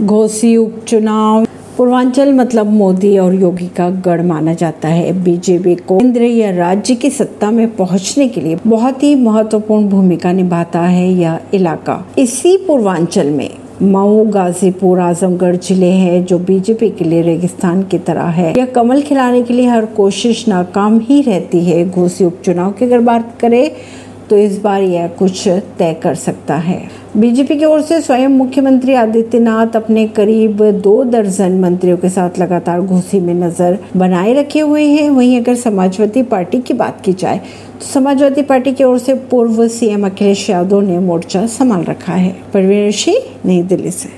घोसी उपचुनाव। पूर्वांचल मतलब मोदी और योगी का गढ़ माना जाता है। बीजेपी को केंद्र या राज्य की सत्ता में पहुँचने के लिए बहुत ही महत्वपूर्ण भूमिका निभाता है यह इलाका। इसी पूर्वांचल में मऊ, गाजीपुर, आजमगढ़ ज़िले हैं जो बीजेपी के लिए रेगिस्तान की तरह है। यह कमल खिलाने के लिए हर कोशिश नाकाम ही रहती है। घोसी उपचुनाव की अगर बात करें तो इस बार यह कुछ तय कर सकता है। बीजेपी की ओर से स्वयं मुख्यमंत्री आदित्यनाथ अपने करीब दो दर्जन मंत्रियों के साथ लगातार घोसी में नज़र बनाए रखे हुए हैं। वहीं अगर समाजवादी पार्टी की बात की जाए तो समाजवादी पार्टी की ओर से पूर्व सीएम अखिलेश यादव ने मोर्चा संभाल रखा है। परवीन ऋषि नई दिल्ली से।